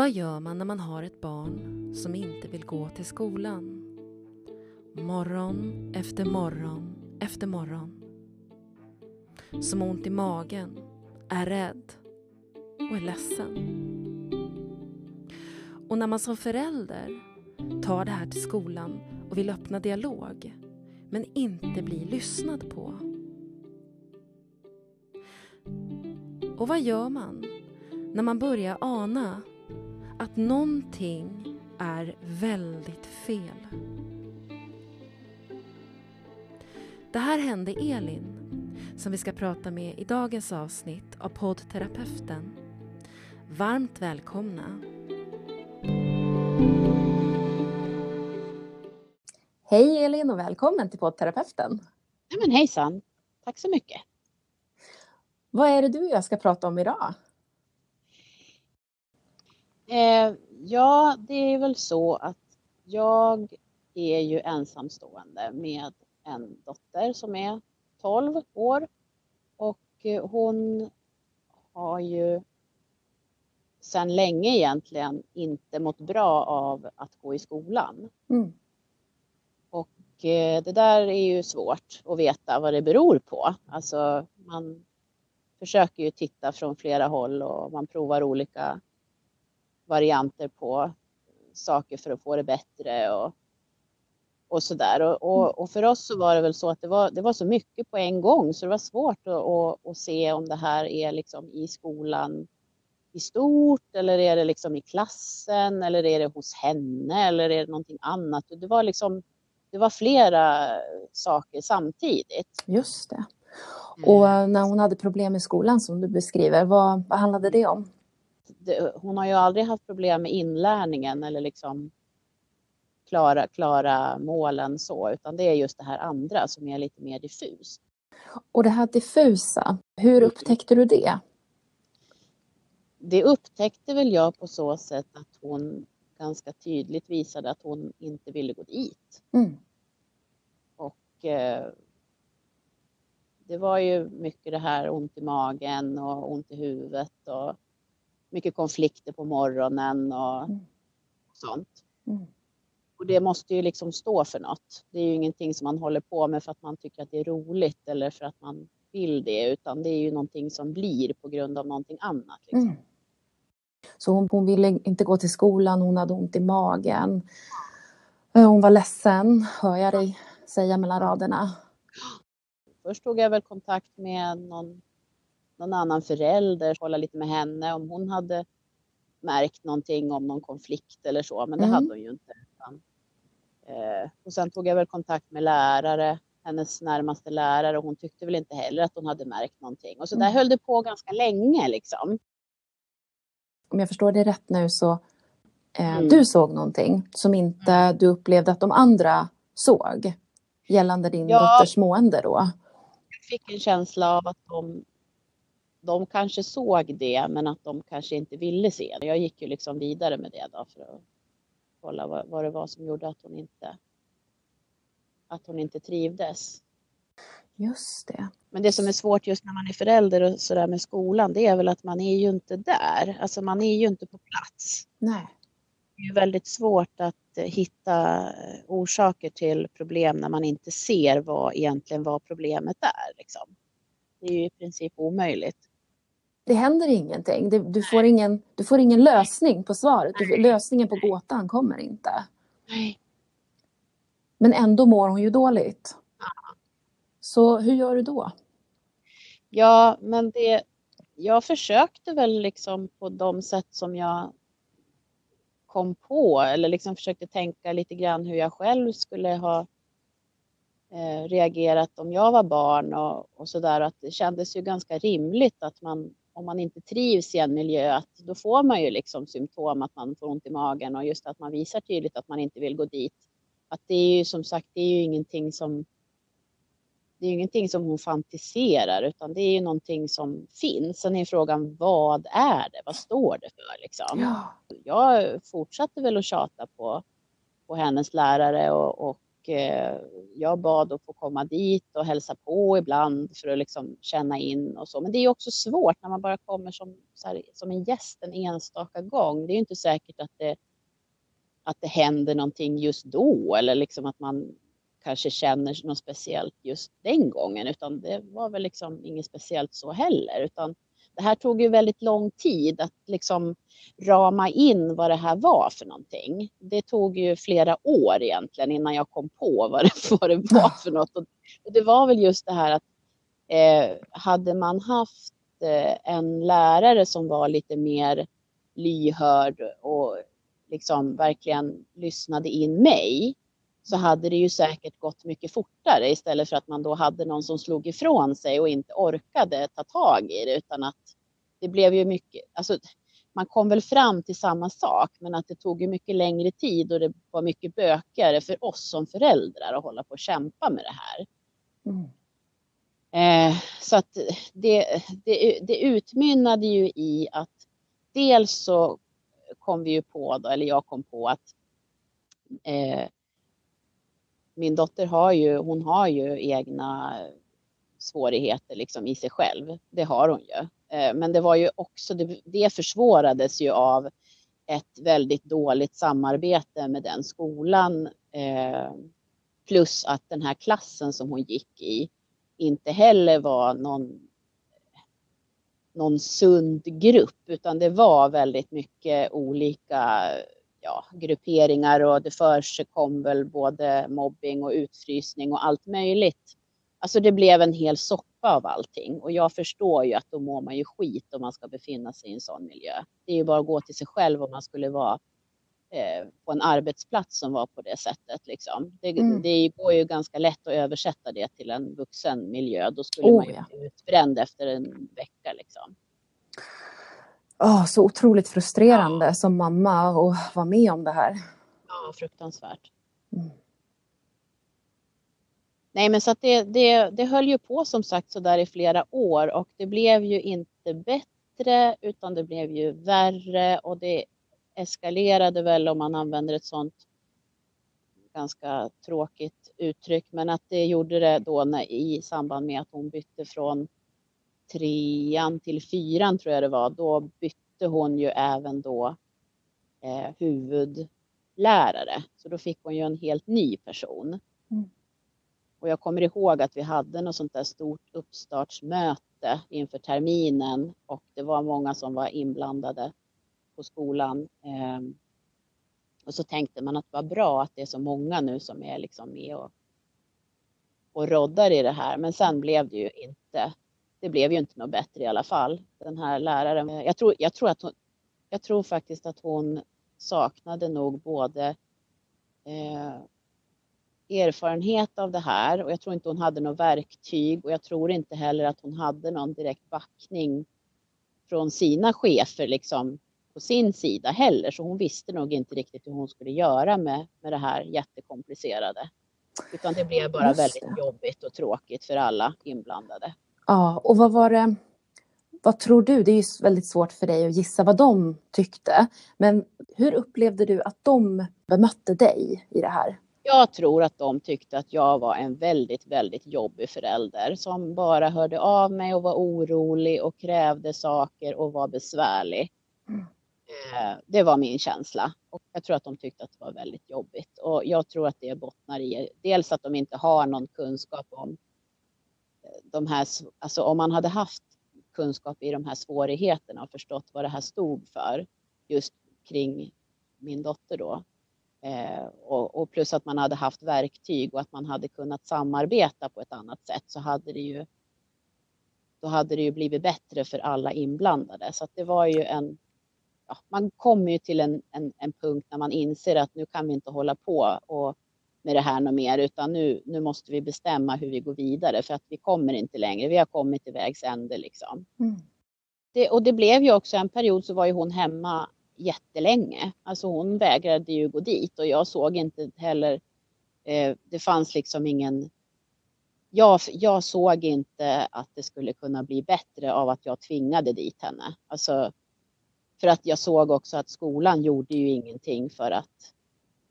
Vad gör man när man har ett barn som inte vill gå till skolan? Morgon efter morgon efter morgon. Som har ont i magen, är rädd och är ledsen. Och när man som förälder tar det här till skolan och vill öppna dialog men inte blir lyssnad på. Och vad gör man när man börjar ana att någonting är väldigt fel? Det här hände Elin som vi ska prata med i dagens avsnitt av poddterapeuten. Varmt välkomna! Hej Elin och välkommen till poddterapeuten. Ja, men hejsan, tack så mycket. Vad är det du och jag ska prata om idag? Eh, ja, det är väl så att jag är ju ensamstående med en dotter som är 12 år och eh, hon har ju sedan länge egentligen inte mått bra av att gå i skolan. Mm. Och eh, det där är ju svårt att veta vad det beror på. Alltså man försöker ju titta från flera håll och man provar olika varianter på saker för att få det bättre och, och sådär. Och, och, och, för oss så var det väl så att det var, det var så mycket på en gång så det var svårt att, att, att se om det här är liksom i skolan i stort eller är det liksom i klassen eller är det hos henne eller är det någonting annat? Det var liksom det var flera saker samtidigt. Just det. Och mm. när hon hade problem i skolan som du beskriver, vad, vad handlade det om? Det, hon har ju aldrig haft problem med inlärningen eller liksom klara, klara målen så, utan det är just det här andra som är lite mer diffust. Och det här diffusa, hur mm. upptäckte du det? Det upptäckte väl jag på så sätt att hon ganska tydligt visade att hon inte ville gå dit. Mm. Och eh, det var ju mycket det här ont i magen och ont i huvudet och mycket konflikter på morgonen och, mm. sånt. Mm. Och det måste ju liksom stå för något. Det är ju ingenting som man håller på med för att man tycker att det är roligt eller för att man vill det, utan det är ju någonting som blir på grund av någonting annat. Liksom. Mm. Så hon, hon ville inte gå till skolan, hon hade ont i magen. Eh, hon var ledsen, hör jag dig säga mellan raderna. Först tog jag väl kontakt med någon, någon annan förälder, hålla lite med henne om hon hade märkt någonting om någon konflikt eller så, men det mm. hade hon ju inte. Eh, och sen tog jag väl kontakt med lärare, hennes närmaste lärare och hon tyckte väl inte heller att hon hade märkt någonting. Och så mm. där höll det på ganska länge liksom om jag förstår det rätt nu så eh, mm. du såg någonting som inte mm. du upplevde att de andra såg gällande din ja, dotters mående då? Jag fick en känsla av att de, de kanske såg det men att de kanske inte ville se det. Jag gick ju liksom vidare med det då för att kolla vad, vad det var som gjorde att hon inte att hon inte trivdes. Just det. Men det som är svårt just när man är förälder och sådär med skolan, det är väl att man är ju inte där. Alltså man är ju inte på plats. Nej. Det är väldigt svårt att hitta orsaker till problem när man inte ser vad egentligen vad problemet är. Liksom. Det är ju i princip omöjligt. Det händer ingenting. Du får ingen, du får ingen lösning på svaret. Lösningen på gåtan kommer inte. Men ändå mår hon ju dåligt. Så hur gör du då? Ja, men det, jag försökte väl liksom på de sätt som jag kom på eller liksom försökte tänka lite grann hur jag själv skulle ha eh, reagerat om jag var barn och, och sådär. Att det kändes ju ganska rimligt att man om man inte trivs i en miljö att då får man ju liksom symptom att man får ont i magen och just att man visar tydligt att man inte vill gå dit. Att det är ju som sagt, det är ju ingenting som det är ingenting som hon fantiserar utan det är ju någonting som finns. Sen är frågan vad är det? Vad står det för liksom? Ja. Jag fortsatte väl att tjata på, på hennes lärare och, och Eh, jag bad att få komma dit och hälsa på ibland för att liksom känna in och så. Men det är också svårt när man bara kommer som, här, som en gäst en enstaka gång. Det är inte säkert att det, att det händer någonting just då eller liksom att man kanske känner något speciellt just den gången utan det var väl liksom inget speciellt så heller utan det här tog ju väldigt lång tid att liksom rama in vad det här var för någonting. Det tog ju flera år egentligen innan jag kom på vad det, vad det var för något. Och det var väl just det här att eh, hade man haft eh, en lärare som var lite mer lyhörd och liksom verkligen lyssnade in mig så hade det ju säkert gått mycket fortare istället för att man då hade någon som slog ifrån sig och inte orkade ta tag i det utan att det blev ju mycket, alltså man kom väl fram till samma sak men att det tog ju mycket längre tid och det var mycket bökigare för oss som föräldrar att hålla på och kämpa med det här. Mm. Eh, så att det, det, det utmynnade ju i att dels så kom vi ju på, då, eller jag kom på att eh, min dotter har ju, hon har ju egna svårigheter liksom i sig själv. Det har hon ju. Eh, men det var ju också, det försvårades ju av ett väldigt dåligt samarbete med den skolan. Eh, plus att den här klassen som hon gick i inte heller var någon, någon sund grupp utan det var väldigt mycket olika ja, grupperingar och det förekom väl både mobbing och utfrysning och allt möjligt. Alltså det blev en hel soppa av allting och jag förstår ju att då mår man ju skit om man ska befinna sig i en sån miljö. Det är ju bara att gå till sig själv om man skulle vara eh, på en arbetsplats som var på det sättet. Liksom. Det, mm. det går ju ganska lätt att översätta det till en vuxen miljö. Då skulle oh, man ju ja. bli utbränd efter en vecka. Liksom. Oh, så otroligt frustrerande ja. som mamma att vara med om det här. Ja, fruktansvärt. Mm. Nej, men så att det, det, det höll ju på som sagt så där i flera år och det blev ju inte bättre utan det blev ju värre och det eskalerade väl om man använder ett sånt ganska tråkigt uttryck, men att det gjorde det då när, i samband med att hon bytte från trean till fyran tror jag det var. Då bytte hon ju även då eh, huvudlärare, så då fick hon ju en helt ny person. Mm. Och jag kommer ihåg att vi hade något sånt där stort uppstartsmöte inför terminen och det var många som var inblandade på skolan. Ehm, och så tänkte man att det var bra att det är så många nu som är liksom med och, och roddar i det här. Men sen blev det ju inte, det blev ju inte något bättre i alla fall. Den här läraren, jag tror, jag tror att hon, jag tror faktiskt att hon saknade nog både eh, erfarenhet av det här och jag tror inte hon hade något verktyg och jag tror inte heller att hon hade någon direkt backning från sina chefer liksom på sin sida heller så hon visste nog inte riktigt hur hon skulle göra med, med det här jättekomplicerade. Utan det blev bara väldigt jobbigt och tråkigt för alla inblandade. Ja, och vad var det, vad tror du? Det är ju väldigt svårt för dig att gissa vad de tyckte. Men hur upplevde du att de bemötte dig i det här? Jag tror att de tyckte att jag var en väldigt, väldigt jobbig förälder som bara hörde av mig och var orolig och krävde saker och var besvärlig. Mm. Eh, det var min känsla och jag tror att de tyckte att det var väldigt jobbigt och jag tror att det bottnar i dels att de inte har någon kunskap om de här, alltså om man hade haft kunskap i de här svårigheterna och förstått vad det här stod för just kring min dotter då. Eh, och, och, plus att man hade haft verktyg och att man hade kunnat samarbeta på ett annat sätt så hade det ju då hade det ju blivit bättre för alla inblandade. Så att det var ju en ja, man kommer ju till en, en, en, punkt när man inser att nu kan vi inte hålla på och med det här något mer utan nu, nu måste vi bestämma hur vi går vidare för att vi kommer inte längre. Vi har kommit till vägs ände liksom. Mm. Det, och det blev ju också en period så var ju hon hemma jättelänge. Alltså hon vägrade ju gå dit och jag såg inte heller, eh, det fanns liksom ingen jag, jag såg inte att det skulle kunna bli bättre av att jag tvingade dit henne. Alltså, för att jag såg också att skolan gjorde ju ingenting för att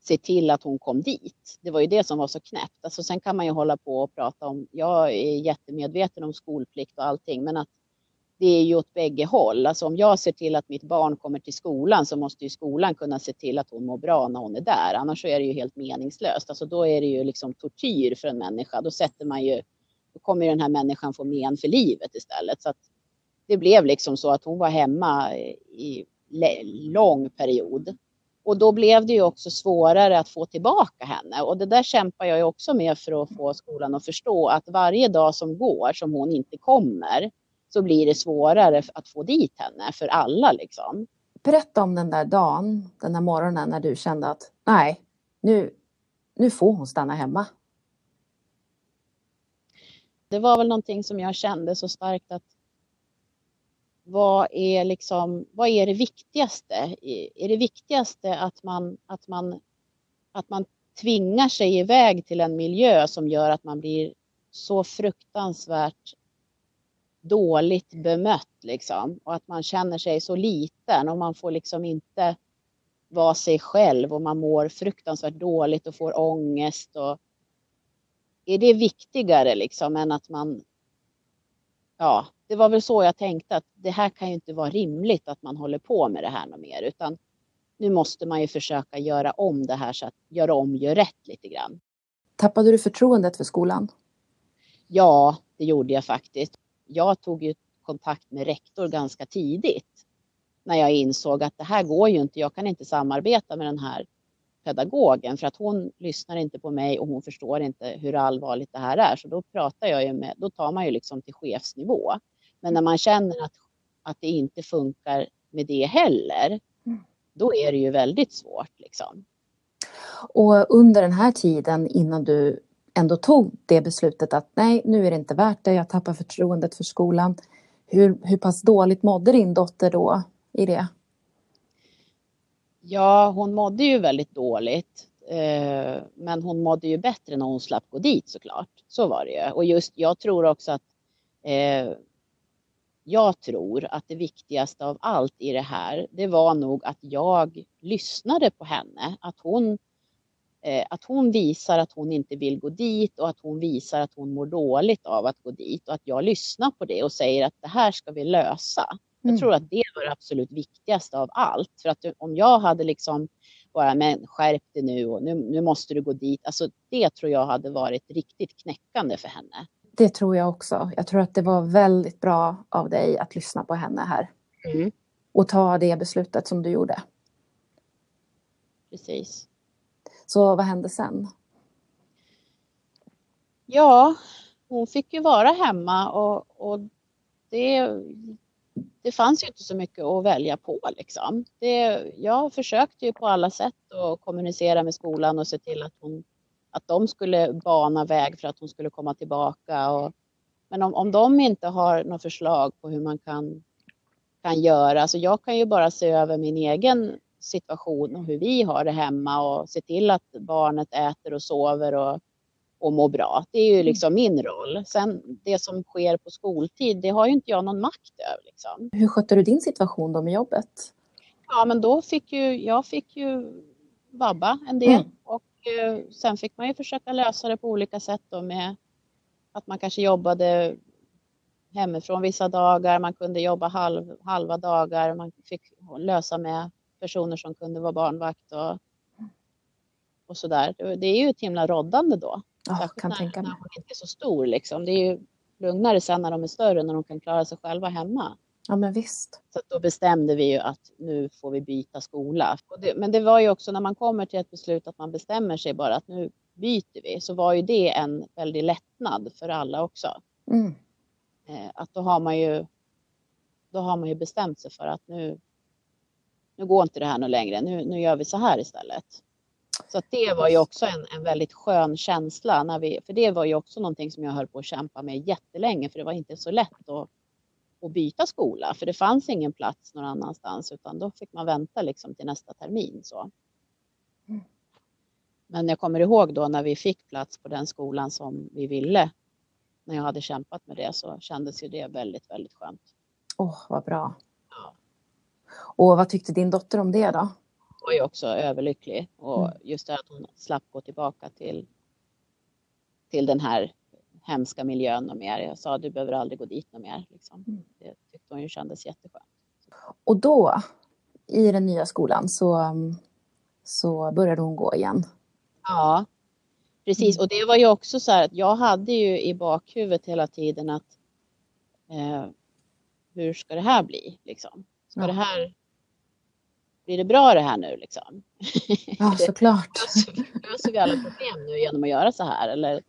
se till att hon kom dit. Det var ju det som var så knäppt. Alltså sen kan man ju hålla på och prata om, jag är jättemedveten om skolplikt och allting, men att det är ju åt bägge håll. Alltså om jag ser till att mitt barn kommer till skolan så måste ju skolan kunna se till att hon mår bra när hon är där. Annars så är det ju helt meningslöst. Alltså då är det ju liksom tortyr för en människa. Då sätter man ju, då kommer ju den här människan få men för livet istället. Så att det blev liksom så att hon var hemma i lång period. Och då blev det ju också svårare att få tillbaka henne. Och det där kämpar jag ju också med för att få skolan att förstå att varje dag som går som hon inte kommer så blir det svårare att få dit henne för alla liksom. Berätta om den där dagen, den där morgonen när du kände att nej, nu, nu får hon stanna hemma. Det var väl någonting som jag kände så starkt att vad är liksom, vad är det viktigaste? Är det viktigaste att man, att man, att man tvingar sig iväg till en miljö som gör att man blir så fruktansvärt dåligt bemött liksom och att man känner sig så liten och man får liksom inte vara sig själv och man mår fruktansvärt dåligt och får ångest och är det viktigare liksom än att man ja, det var väl så jag tänkte att det här kan ju inte vara rimligt att man håller på med det här något mer utan nu måste man ju försöka göra om det här så att göra om, gör rätt lite grann. Tappade du förtroendet för skolan? Ja, det gjorde jag faktiskt jag tog ju kontakt med rektor ganska tidigt när jag insåg att det här går ju inte. Jag kan inte samarbeta med den här pedagogen för att hon lyssnar inte på mig och hon förstår inte hur allvarligt det här är. Så då pratar jag ju med, då tar man ju liksom till chefsnivå. Men när man känner att, att det inte funkar med det heller, mm. då är det ju väldigt svårt liksom. Och under den här tiden innan du ändå tog det beslutet att nej, nu är det inte värt det, jag tappar förtroendet för skolan. Hur, hur pass dåligt mådde din dotter då i det? Ja, hon mådde ju väldigt dåligt. Eh, men hon mådde ju bättre när hon slapp gå dit såklart. Så var det ju. Och just jag tror också att eh, jag tror att det viktigaste av allt i det här, det var nog att jag lyssnade på henne. Att hon Eh, att hon visar att hon inte vill gå dit och att hon visar att hon mår dåligt av att gå dit och att jag lyssnar på det och säger att det här ska vi lösa. Mm. Jag tror att det var det absolut viktigaste av allt. För att om jag hade liksom bara, men skärp dig nu och nu, nu måste du gå dit. Alltså det tror jag hade varit riktigt knäckande för henne. Det tror jag också. Jag tror att det var väldigt bra av dig att lyssna på henne här. Mm. Och ta det beslutet som du gjorde. Precis. Så vad hände sen? Ja, hon fick ju vara hemma och, och det, det fanns ju inte så mycket att välja på liksom. Det, jag försökte ju på alla sätt att kommunicera med skolan och se till att, hon, att de skulle bana väg för att hon skulle komma tillbaka. Och, men om, om de inte har något förslag på hur man kan, kan göra, alltså jag kan ju bara se över min egen situation och hur vi har det hemma och se till att barnet äter och sover och, och mår bra. Det är ju mm. liksom min roll. Sen det som sker på skoltid, det har ju inte jag någon makt över. Liksom. Hur skötte du din situation då med jobbet? Ja, men då fick ju jag fick ju vabba en del mm. och eh, sen fick man ju försöka lösa det på olika sätt då med att man kanske jobbade hemifrån vissa dagar, man kunde jobba halv, halva dagar, man fick lösa med personer som kunde vara barnvakt och, och sådär. Det är ju ett himla roddande då. Ja, Särskilt kan när, tänka mig. när hon inte är så stor liksom. Det är ju lugnare sen när de är större, när de kan klara sig själva hemma. Ja men visst. Så då bestämde vi ju att nu får vi byta skola. Det, men det var ju också när man kommer till ett beslut att man bestämmer sig bara att nu byter vi, så var ju det en väldig lättnad för alla också. Mm. Eh, att då har man ju då har man ju bestämt sig för att nu, nu går inte det här något längre, nu, nu gör vi så här istället. Så det var ju också en, en väldigt skön känsla, när vi, för det var ju också någonting som jag höll på att kämpa med jättelänge, för det var inte så lätt att, att byta skola, för det fanns ingen plats någon annanstans, utan då fick man vänta liksom till nästa termin. Så. Men jag kommer ihåg då när vi fick plats på den skolan som vi ville, när jag hade kämpat med det, så kändes ju det väldigt, väldigt skönt. Åh, oh, vad bra. Och vad tyckte din dotter om det då? var ju också överlycklig och Mm. just det att hon slapp gå tillbaka till, till den här hemska miljön och mer. Jag sa du behöver aldrig gå dit något mer. Liksom. Mm. Det tyckte hon ju kändes jätteskönt. Och då, i den nya skolan, så, um, så började hon gå igen. Ja, precis. Mm. Och det var ju också så här att jag hade ju i bakhuvudet hela tiden att eh, hur ska det här bli liksom? Ska Ja. det här, blir det bra det här nu liksom? Ja, såklart. Löser vi alla problem nu genom att göra så här? Eller,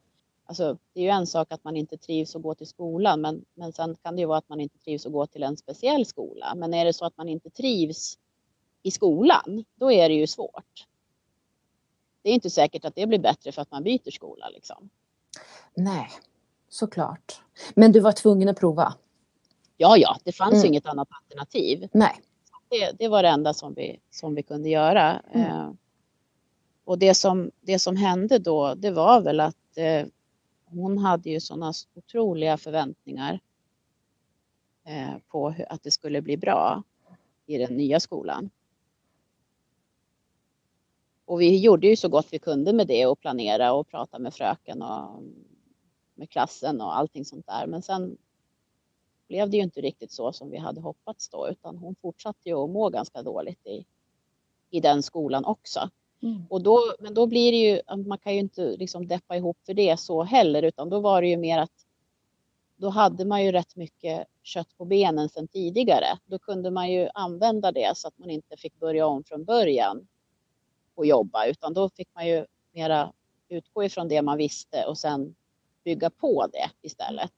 alltså, det är ju en sak att man inte trivs att gå till skolan, men, men sen kan det ju vara att man inte trivs att gå till en speciell skola. Men är det så att man inte trivs i skolan, då är det ju svårt. Det är inte säkert att det blir bättre för att man byter skola liksom. Nej, såklart. Men du var tvungen att prova? Ja, ja, det fanns Mm. ju inget annat alternativ. Nej. Det, det var det enda som vi, som vi kunde göra. Mm. Eh, och det som, det som hände då, det var väl att eh, hon hade ju sådana otroliga förväntningar eh, på att det skulle bli bra i den nya skolan. Och vi gjorde ju så gott vi kunde med det och planera och prata med fröken och mm, med klassen och allting sånt där. Men sen blev det ju inte riktigt så som vi hade hoppats då, utan hon fortsatte ju att må ganska dåligt i, i den skolan också. Mm. Och då, men då blir det ju, man kan ju inte liksom deppa ihop för det så heller, utan då var det ju mer att då hade man ju rätt mycket kött på benen sedan tidigare. Då kunde man ju använda det så att man inte fick börja om från början och jobba, utan då fick man ju mera utgå ifrån det man visste och sen bygga på det istället.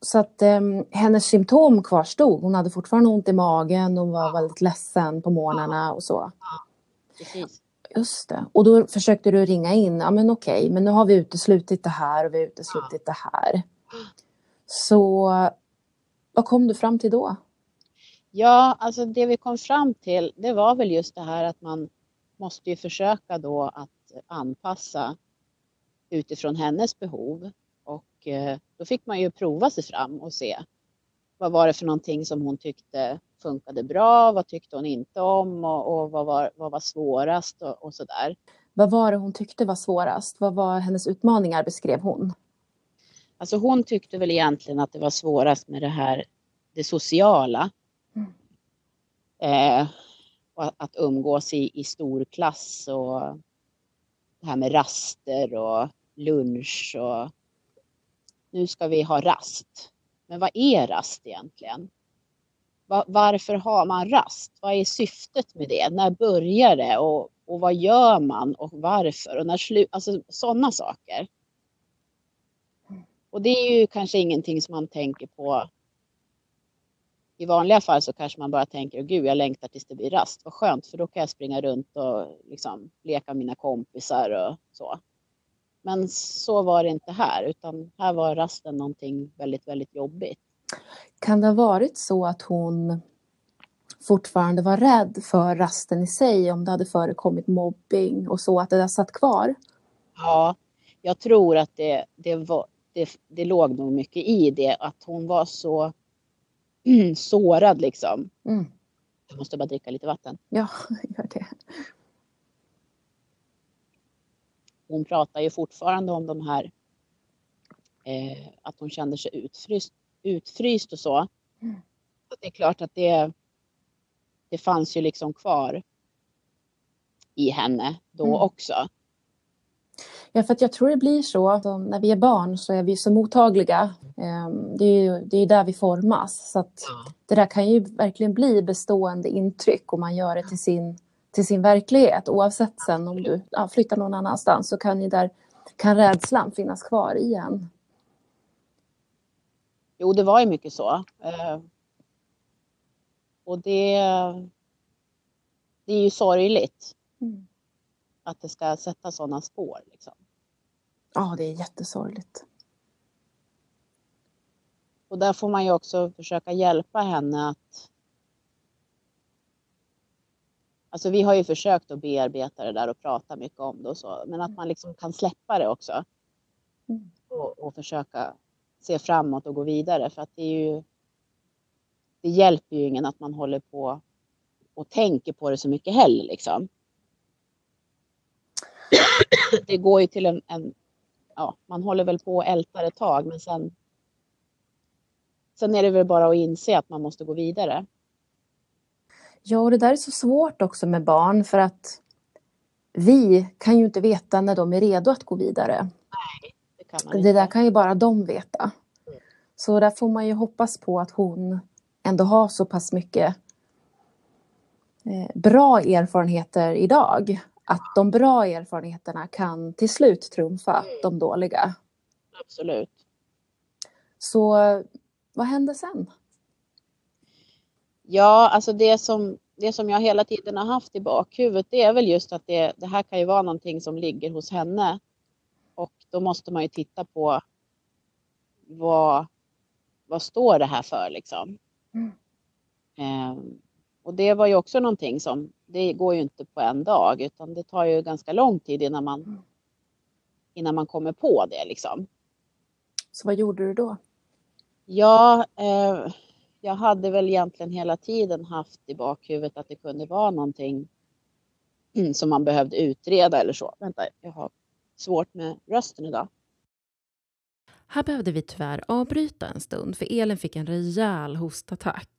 Så att um, hennes symptom kvarstod. Hon hade fortfarande ont i magen, hon var väldigt ledsen på morgnarna och så. Precis. Just det. Och då försökte du ringa in, ja men okej, men nu har vi uteslutit det här och vi har uteslutit det här. Så vad kom du fram till då? Ja, alltså det vi kom fram till, det var väl just det här att man måste ju försöka då att anpassa utifrån hennes behov. Och eh, då fick man ju prova sig fram och se vad var det för någonting som hon tyckte funkade bra, vad tyckte hon inte om och, och vad, var, vad var svårast och, och sådär. Vad var det hon tyckte var svårast? Vad var hennes utmaningar beskrev hon? Alltså hon tyckte väl egentligen att det var svårast med det här, det sociala. Mm. Eh, och att umgås i, i stor klass och det här med raster och lunch och nu ska vi ha rast. Men vad är rast egentligen? Varför har man rast? Vad är syftet med det? När börjar det? Och, och vad gör man och varför? Och när slu- alltså sådana saker. Och det är ju kanske ingenting som man tänker på. I vanliga fall så kanske man bara tänker, gud jag längtar tills det blir rast, vad skönt för då kan jag springa runt och liksom leka med mina kompisar och så. Men så var det inte här, utan här var rasten någonting väldigt, väldigt jobbigt. Kan det ha varit så att hon fortfarande var rädd för rasten i sig om det hade förekommit mobbing och så att det har satt kvar? Ja, jag tror att det, det, var, det, det låg nog mycket i det, att hon var så sårad liksom. Mm. Jag måste bara dricka lite vatten. Ja, gör det. hon pratar ju fortfarande om de här eh, att hon kände sig utfryst, utfryst och så. Mm. Så det är klart att det, det fanns ju liksom kvar i henne då Mm. också. Ja, för jag tror det blir så när vi är barn så är vi så mottagliga. Ehm, Det är ju det är där vi formas. Så det där kan ju verkligen bli bestående intryck om man gör det till sin, till sin verklighet. Oavsett sen om du ja, flyttar någon annanstans så kan, ju där, kan rädslan finnas kvar igen. Jo, det var ju mycket så. Eh, och det, det är ju sorgligt Mm. att det ska sätta sådana spår. Liksom. Ja, det är jättesorgligt. Och där får man ju också försöka hjälpa henne att Alltså vi har ju försökt att bearbeta det där och prata mycket om det och så, men att man liksom kan släppa det också. Mm. Och, och försöka se framåt och gå vidare för att det är ju Det hjälper ju ingen att man håller på och tänker på det så mycket heller liksom. Det går ju till en, en ja, man håller väl på och ältar ett tag men sen Sen är det väl bara att inse att man måste gå vidare. Ja, och det där är så svårt också med barn för att vi kan ju inte veta när de är redo att gå vidare. Nej, kan man inte. Det där kan ju bara de veta. Så där får man ju hoppas på att hon ändå har så pass mycket eh, bra erfarenheter idag. Att de bra erfarenheterna kan till slut trumfa de dåliga. Absolut. Så vad hände sen? Ja, alltså det som, det som jag hela tiden har haft i bakhuvudet det är väl just att det, det här kan ju vara någonting som ligger hos henne. Och då måste man ju titta på vad, vad står det här för liksom. Mm. Eh, och det var ju också någonting som, det går ju inte på en dag utan det tar ju ganska lång tid innan man, Mm. innan man kommer på det liksom. Så vad gjorde du då? Ja, eh, jag hade väl egentligen hela tiden haft i bakhuvudet att det kunde vara någonting som man behövde utreda eller så. Vänta, jag har svårt med rösten idag. Här behövde vi tyvärr avbryta en stund för Elin fick en rejäl hostattack.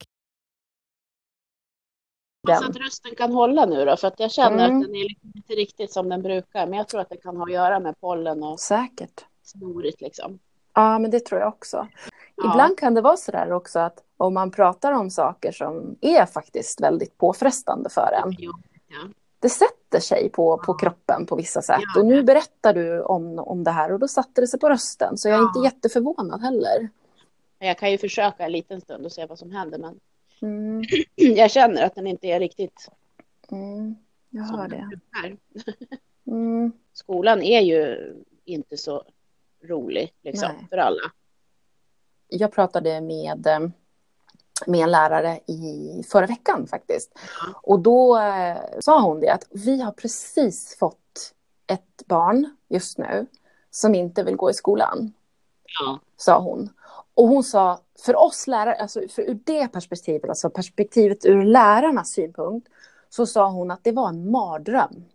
Så att rösten kan hålla nu då, för att jag känner Mm. att den är liksom inte riktigt som den brukar. Men jag tror att det kan ha att göra med pollen och Säkert. snorigt liksom. Ja, men det tror jag också. Ja. Ibland kan det vara så där också att om man pratar om saker som är faktiskt väldigt påfrestande för en. Jo, ja. Det sätter sig på, på kroppen på vissa sätt. Ja. Och nu berättar du om, om det här och då satte det sig på rösten. Så jag är Ja. inte jätteförvånad heller. Jag kan ju försöka en liten stund och se vad som händer. Men Mm, jag känner att den inte är riktigt mm, jag hör det. Mm, Skolan är ju inte så rolig liksom, Nej. för alla. jag pratade med, eh, med en lärare i förra veckan faktiskt. Och då eh, sa hon det att vi har precis fått ett barn just nu som inte vill gå i skolan, Ja. sa hon. Och hon sa, för oss lärare, alltså för ur det perspektivet, alltså perspektivet ur lärarnas synpunkt, så sa hon att det var en mardröm.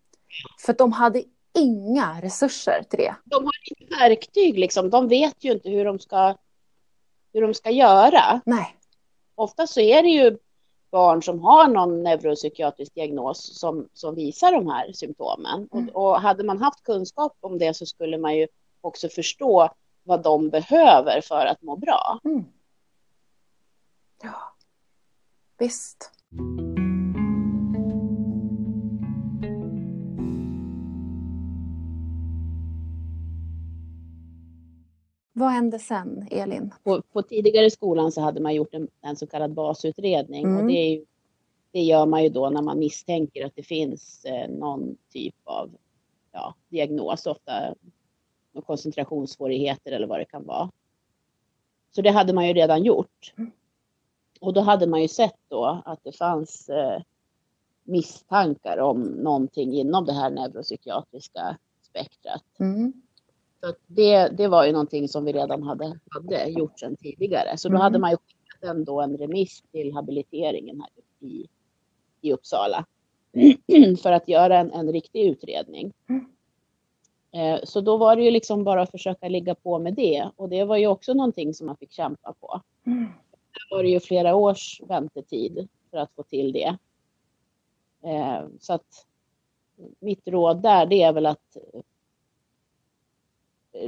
För de hade inga resurser till det. De har inget verktyg liksom. De vet ju inte hur de ska, hur de ska göra. Nej. Ofta så är det ju barn som har någon neuropsykiatrisk diagnos som, som visar de här symptomen. Mm. Och, och hade man haft kunskap om det så skulle man ju också förstå vad de behöver för att må bra. Mm. Ja, visst. Vad hände sen, Elin? På, på tidigare skolan så hade man gjort en, en så kallad basutredning Mm. och det, är ju, det gör man ju då när man misstänker att det finns eh, någon typ av ja, diagnos, ofta koncentrationssvårigheter eller vad det kan vara. Så det hade man ju redan gjort. Mm. Och då hade man ju sett då att det fanns eh, misstankar om någonting inom det här neuropsykiatriska spektrat. Mm. Så det, det var ju någonting som vi redan hade, hade gjort sedan tidigare. Så då Mm. hade man ju skickat en, då en remiss till habiliteringen här i, i Uppsala. för att göra en, en riktig utredning. Eh, Så då var det ju liksom bara att försöka ligga på med det. Och det var ju också någonting som man fick kämpa på. Mm. Där var det ju flera års väntetid för att få till det. Eh, Så att mitt råd där det är väl att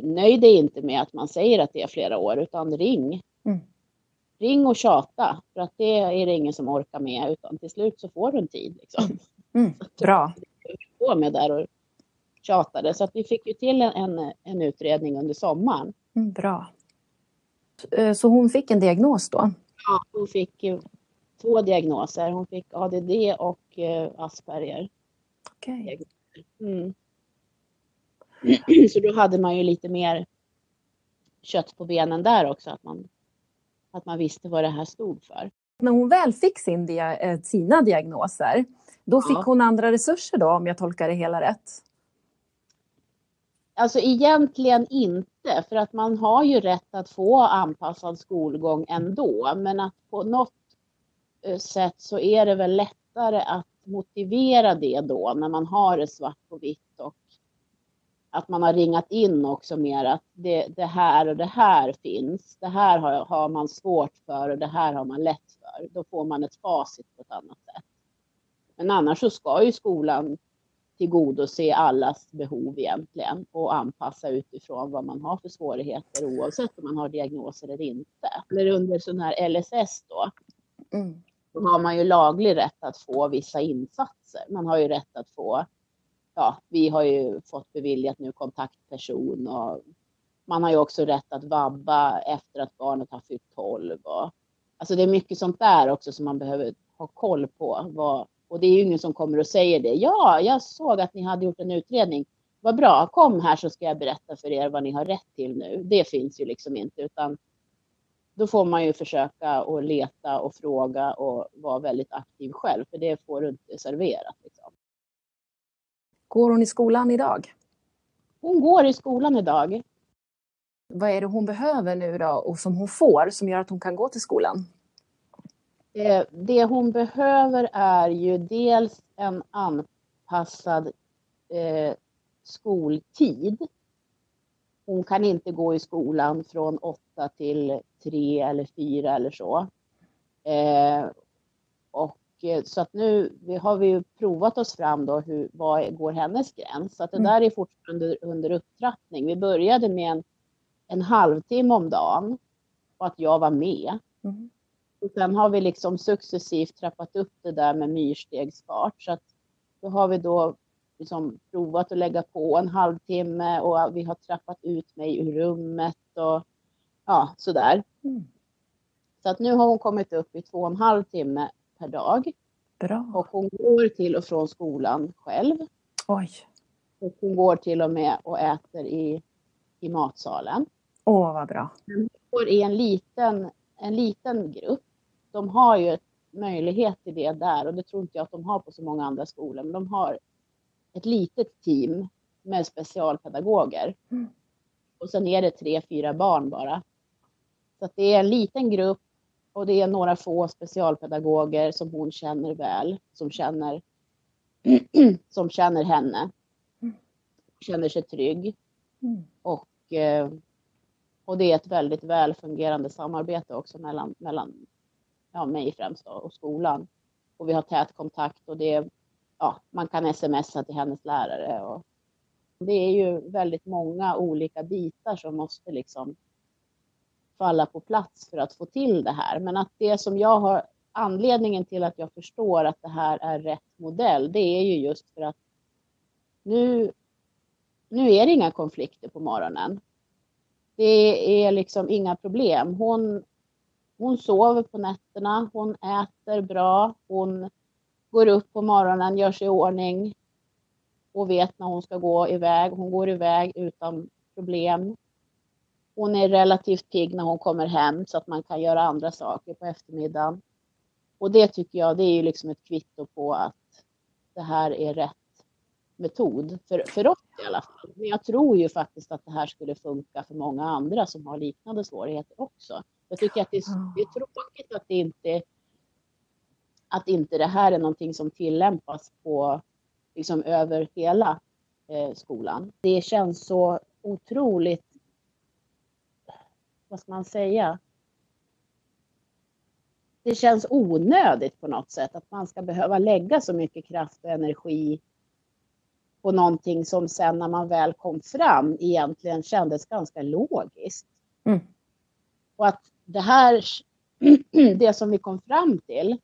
nöj dig inte med att man säger att det är flera år utan ring. Mm. Ring och tjata för att det är det ingen som orkar med utan till slut så får du en tid. Liksom. Mm. Bra. På med där och tjatade så att vi fick ju till en, en, utredning under sommaren. Mm, bra. Eh, Så hon fick en diagnos då? Ja, hon fick två diagnoser. Hon fick ADD och eh, Asperger. Okej. Mm. Så då hade man ju lite mer kött på benen där också. Att man, att man visste vad det här stod för. När hon väl fick sin dia- eh, sina diagnoser, då Ja. fick hon andra resurser då om jag tolkar det hela rätt? Alltså egentligen inte, för att man har ju rätt att få anpassad skolgång ändå. Men att på något eh, sätt så är det väl lättare att motivera det då när man har det svart på vitt att man har ringat in också mer att det, det här och det här finns. Det här har, har, man svårt för och det här har man lätt för. Då får man ett facit på ett annat sätt. Men annars så ska ju skolan tillgodose allas behov egentligen och anpassa utifrån vad man har för svårigheter oavsett om man har diagnoser eller inte. Eller under sån här LSS då. Mm. Då har man ju laglig rätt att få vissa insatser. Man har ju rätt att få, ja, vi har ju fått beviljat nu kontaktperson och man har ju också rätt att vabba efter att barnet har fyllt 12. Och, alltså det är mycket sånt där också som man behöver ha koll på. Vad, och det är ju ingen som kommer och säger det. Ja, jag såg att ni hade gjort en utredning. Vad bra, kom här så ska jag berätta för er vad ni har rätt till nu. Det finns ju liksom inte, utan då får man ju försöka och leta och fråga och vara väldigt aktiv själv, för det får du inte serverat. Liksom. Går hon i skolan idag? Hon går i skolan idag. Vad är det hon behöver nu då och som hon får som gör att hon kan gå till skolan? Eh, det hon behöver är ju dels en anpassad eh, skoltid. Hon kan inte gå i skolan från åtta till tre eller fyra eller så. Eh, och så att nu har vi provat oss fram då, hur, vad går hennes gräns? Så att det mm. där är fortfarande under upptrappning. Vi började med en, en halvtimme om dagen och att jag var med. Mm. Och sen har vi liksom successivt trappat upp det där med myrstegsfart. Så att då har vi då liksom provat att lägga på en halvtimme och vi har trappat ut mig ur rummet och ja, sådär. Mm. Så att nu har hon kommit upp i två och en halv timme per dag. Bra. Och hon går till och från skolan själv. Oj. Och hon går till och med och äter i, i matsalen. Åh, vad bra. Hon går i en liten, en liten grupp de har ju möjlighet till det där och det tror inte jag att de har på så många andra skolor. Men de har ett litet team med specialpedagoger. Mm. Och sen är det tre, fyra barn bara. Så det är en liten grupp och det är några få specialpedagoger som hon känner väl, som känner, som känner henne. Känner sig trygg. Mm. Och, eh, och det är ett väldigt väl fungerande samarbete också mellan, mellan ja, mig främst då, och skolan. Och vi har tät kontakt och det, ja, man kan smsa till hennes lärare. Och det är ju väldigt många olika bitar som måste liksom falla på plats för att få till det här. Men att det som jag har, anledningen till att jag förstår att det här är rätt modell, det är ju just för att nu, nu är det inga konflikter på morgonen. Det är liksom inga problem. Hon hon sover på nätterna, hon äter bra, hon går upp på morgonen, gör sig i ordning och vet när hon ska gå iväg. Hon går iväg utan problem. Hon är relativt pigg när hon kommer hem så att man kan göra andra saker på eftermiddagen. Och det tycker jag, det är ju liksom ett kvitto på att det här är rätt metod för, för oss i alla fall. Men jag tror ju faktiskt att det här skulle funka för många andra som har liknande svårigheter också. Jag tycker att det är, det är tråkigt att det inte att inte det här är någonting som tillämpas på liksom över hela eh, skolan. Det känns så otroligt, vad ska man säga? Det känns onödigt på något sätt att man ska behöva lägga så mycket kraft och energi på någonting som sen när man väl kom fram egentligen kändes ganska logiskt. Mm. Och att det här, det som vi kom fram till,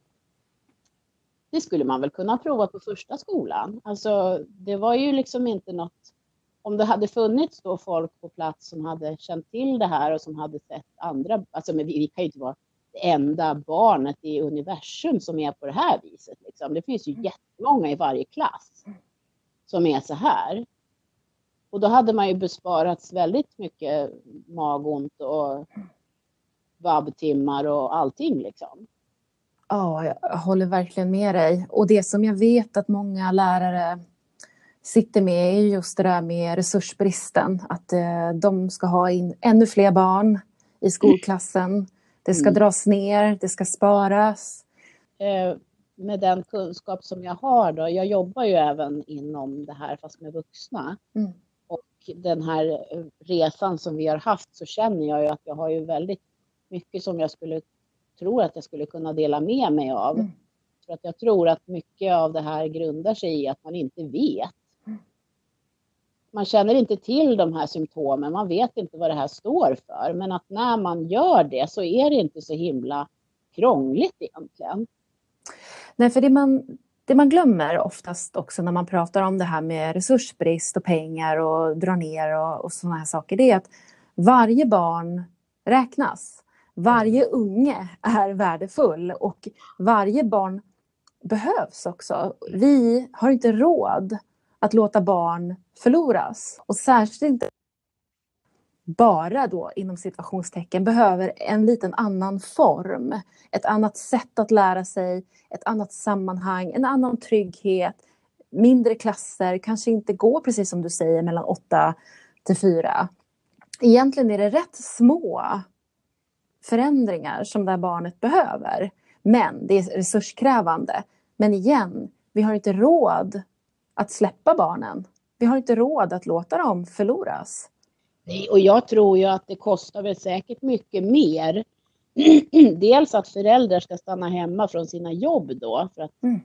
det skulle man väl kunna prova på första skolan. Alltså, det var ju liksom inte något, om det hade funnits då folk på plats som hade känt till det här och som hade sett andra, alltså men vi, vi kan ju inte vara det enda barnet i universum som är på det här viset. Liksom. Det finns ju mm. jättemånga i varje klass som är så här. Och då hade man ju besparats väldigt mycket magont och vabbtimmar och allting liksom. Ja, jag håller verkligen med dig. Och det som jag vet att många lärare sitter med är just det där med resursbristen. Att eh, de ska ha in ännu fler barn i skolklassen. Det ska mm. dras ner, det ska sparas. Eh, med den kunskap som jag har då, jag jobbar ju även inom det här fast med vuxna. Mm. Och den här eh, resan som vi har haft så känner jag ju att jag har ju väldigt mycket som jag skulle tro att jag skulle kunna dela med mig av. Mm. För att jag tror att mycket av det här grundar sig i att man inte vet. Man känner inte till de här symptomen, man vet inte vad det här står för. Men att när man gör det så är det inte så himla krångligt egentligen. Nej, för det man, det man glömmer oftast också när man pratar om det här med resursbrist och pengar och dra ner och, och sådana här saker, det är att varje barn räknas. Varje unge är värdefull och varje barn behövs också. Vi har inte råd att låta barn förloras och särskilt inte bara då inom situationstecken behöver en liten annan form, ett annat sätt att lära sig, ett annat sammanhang, en annan trygghet, mindre klasser, kanske inte gå precis som du säger mellan 8 till 4. Egentligen är det rätt små förändringar som det här barnet behöver. Men det är resurskrävande. Men igen, vi har inte råd att släppa barnen. Vi har inte råd att låta dem förloras. Nej, och jag tror ju att det kostar väl säkert mycket mer. Dels att föräldrar ska stanna hemma från sina jobb då för att mm.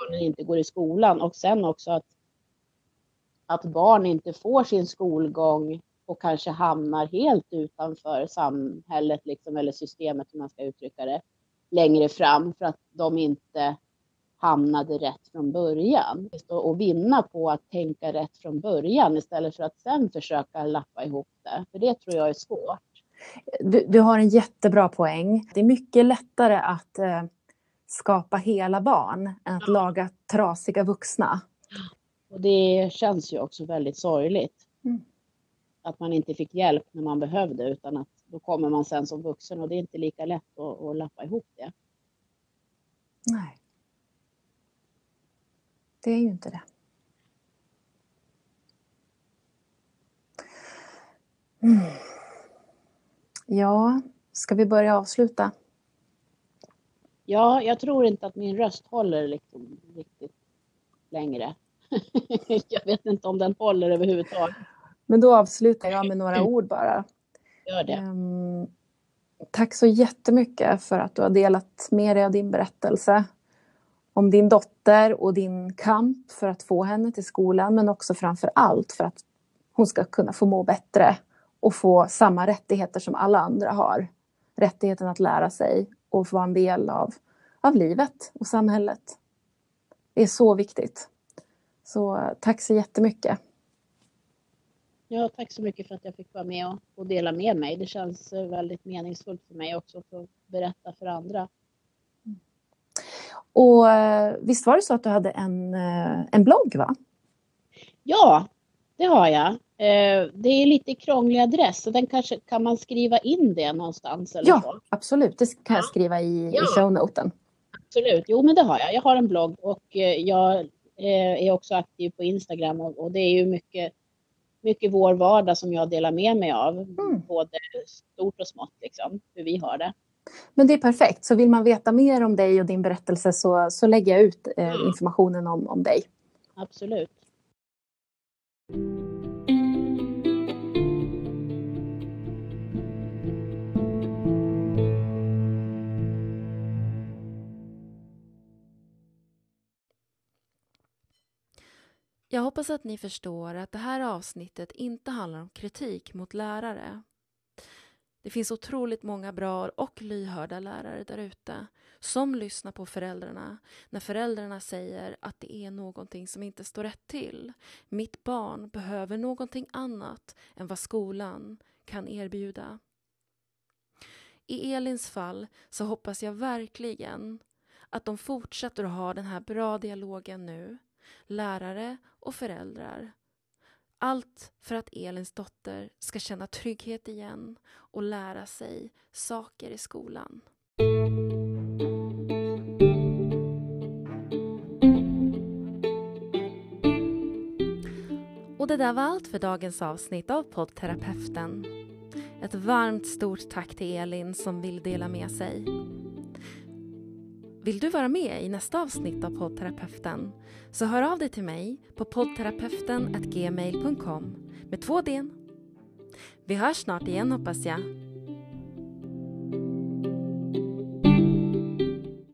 barnen inte går i skolan och sen också att, att barn inte får sin skolgång och kanske hamnar helt utanför samhället liksom, eller systemet om man ska uttrycka det längre fram för att de inte hamnade rätt från början. Och vinna på att tänka rätt från början istället för att sen försöka lappa ihop det. För det tror jag är svårt. Du, du har en jättebra poäng. Det är mycket lättare att eh, skapa hela barn än att ja. laga trasiga vuxna. Och det känns ju också väldigt sorgligt. Mm. Att man inte fick hjälp när man behövde utan att då kommer man sen som vuxen och det är inte lika lätt att, att lappa ihop det. Nej. Det är ju inte det. Mm. Ja, ska vi börja avsluta? Ja, jag tror inte att min röst håller liksom riktigt längre. jag vet inte om den håller överhuvudtaget. Men då avslutar jag med några ord bara. Gör det. Um, tack så jättemycket för att du har delat med dig av din berättelse om din dotter och din kamp för att få henne till skolan men också framför allt för att hon ska kunna få må bättre och få samma rättigheter som alla andra har. Rättigheten att lära sig och få vara en del av, av livet och samhället. Det är så viktigt. Så tack så jättemycket. Ja, tack så mycket för att jag fick vara med och, och dela med mig. Det känns eh, väldigt meningsfullt för mig också att få berätta för andra. Och eh, visst var det så att du hade en, eh, en blogg va? Ja, det har jag. Eh, det är lite krånglig adress så den kanske kan man skriva in det någonstans? Eller ja, så? absolut. Det kan jag skriva i, ja. i shownoten. Absolut, jo men det har jag. Jag har en blogg och jag är också aktiv på Instagram och det är ju mycket, mycket vår vardag som jag delar med mig av. Mm. Både stort och smått liksom, hur vi har det. Men det är perfekt. Så vill man veta mer om dig och din berättelse så, så lägger jag ut eh, informationen om, om dig. Absolut. Jag hoppas att ni förstår att det här avsnittet inte handlar om kritik mot lärare. Det finns otroligt många bra och lyhörda lärare där ute som lyssnar på föräldrarna när föräldrarna säger att det är någonting som inte står rätt till. Mitt barn behöver någonting annat än vad skolan kan erbjuda. I Elins fall så hoppas jag verkligen att de fortsätter att ha den här bra dialogen nu, lärare och föräldrar allt för att Elins dotter ska känna trygghet igen och lära sig saker i skolan. Och det där var allt för dagens avsnitt av poddterapeuten. Ett varmt stort tack till Elin som vill dela med sig. Vill du vara med i nästa avsnitt av poddterapeuten så hör av dig till mig på poddterapeuten gmail.com med två d. Vi hörs snart igen hoppas jag.